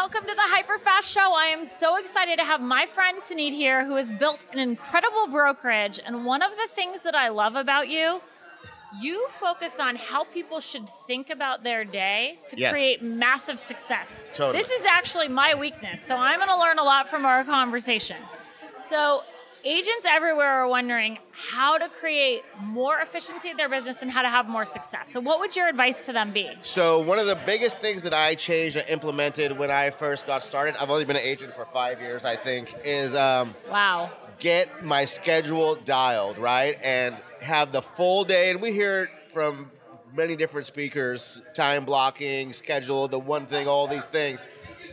Welcome to the Hyper Fast Show. I am so excited to have my friend Suneet here, who has built an incredible brokerage. And one of the things that I love about you, you focus on how people should think about their day to Yes. create massive success. Totally. This is actually my weakness, so I'm going to learn a lot from our conversation. So, agents everywhere are wondering how to create more efficiency in their business and how to have more success. So, what would your advice to them be? So one of the biggest things that I changed and implemented when I first got started, I've only been an agent for five years, I think, is um, Wow. get my schedule dialed, right? And have the full day. And we hear it from many different speakers, time blocking, schedule, the one thing, all these things.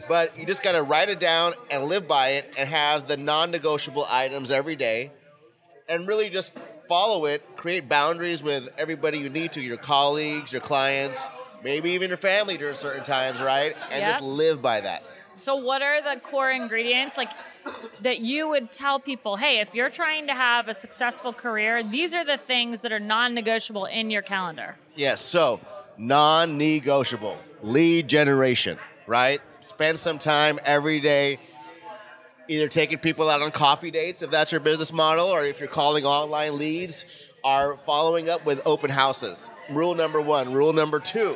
But you just got to write it down and live by it and have the non negotiable items every day and really just follow it, create boundaries with everybody you need to, your colleagues, your clients, maybe even your family during certain times, right? And Yep. just live by that. So, what are the core ingredients like that you would tell people? Hey, if you're trying to have a successful career, these are the things that are non-negotiable in your calendar. Yes, so non negotiable lead generation, right? Spend some time every day either taking people out on coffee dates if that's your business model, or if you're calling online leads, are following up with open houses. Rule number one. Rule number two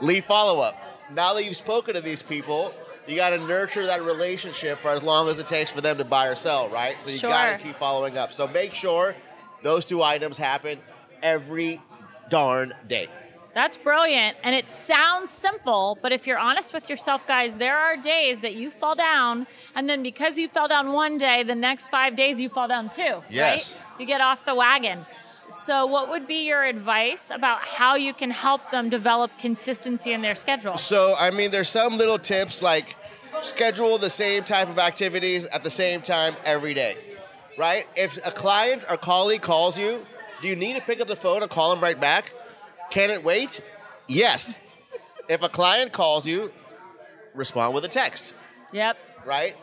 lead follow up. Now that you've spoken to these people, you got to nurture that relationship for as long as it takes for them to buy or sell, right? So you got to keep following up. So make sure those two items happen every darn day. That's brilliant, and it sounds simple, but if you're honest with yourself, guys, there are days that you fall down, and then because you fell down one day, the next five days you fall down too. Yes. Right? You get off the wagon. So, what would be your advice about how you can help them develop consistency in their schedule? So, I mean, there's some little tips like schedule the same type of activities at the same time every day, right? If a client or colleague calls you, do you need to pick up the phone and call them right back? Can it wait? Yes. if a client calls you, respond with a text, Yep. right?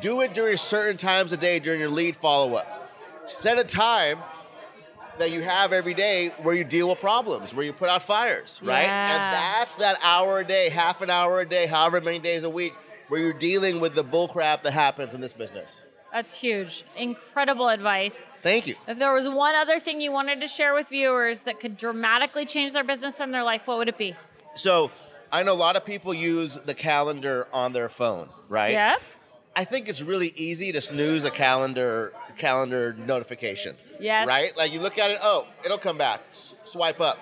Do it during certain times of day during your lead follow up. Set a time that you have every day where you deal with problems, where you put out fires, right? Yeah. And that's that hour a day, half an hour a day, however many days a week, where you're dealing with the bullcrap that happens in this business. That's huge. Incredible advice. Thank you. If there was one other thing you wanted to share with viewers that could dramatically change their business and their life, what would it be? So, I know a lot of people use the calendar on their phone, right? Yeah. I think it's really easy to snooze a calendar calendar notification. Yes. Right? Like you look at it, oh, it'll come back. S- swipe up.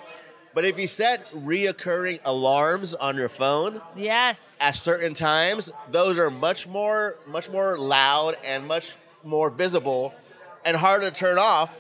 But if you set reoccurring alarms on your phone Yes. at certain times, those are much more much more loud and much more visible and harder to turn off.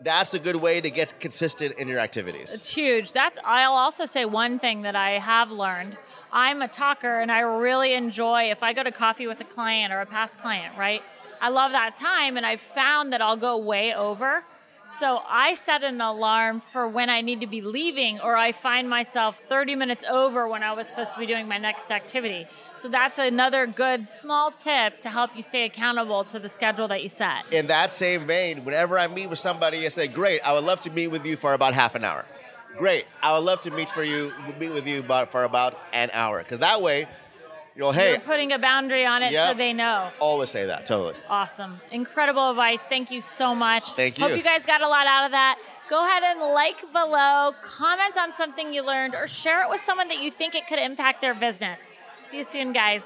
That's a good way to get consistent in your activities. It's huge. That's I'll also say one thing that I have learned. I'm a talker and I really enjoy if I go to coffee with a client or a past client, right? I love that time and I've found that I'll go way over. So I set an alarm for when I need to be leaving or I find myself 30 minutes over when I was supposed to be doing my next activity. So that's another good small tip to help you stay accountable to the schedule that you set. in that same vein, whenever I meet with somebody, I say, "Great, I would love to meet with you for about half an hour." Great, I would love to meet for you meet with you about for about an hour, because that way, you know, hey, You're putting a boundary on it so they know. always say that. Totally. Awesome. Incredible advice. Thank you so much. Thank you. Hope you. you guys got a lot out of that. Go ahead and like below, comment on something you learned, or share it with someone that you think it could impact their business. See you soon, guys.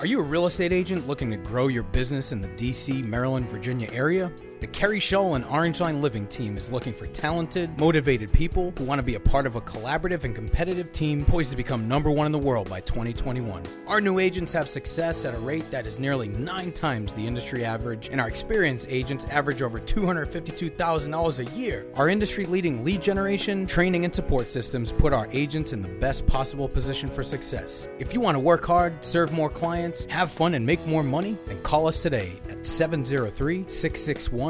Are you a real estate agent looking to grow your business in the DC, Maryland, Virginia area? The Keri Shull and Orange Line Living team is looking for talented, motivated people who want to be a part of a collaborative and competitive team poised to become number one in the world by 2021. Our new agents have success at a rate that is nearly nine times the industry average, and our experienced agents average over $252,000 a year. Our industry leading lead generation, training, and support systems put our agents in the best possible position for success. If you want to work hard, serve more clients, have fun, and make more money, then call us today at 703 661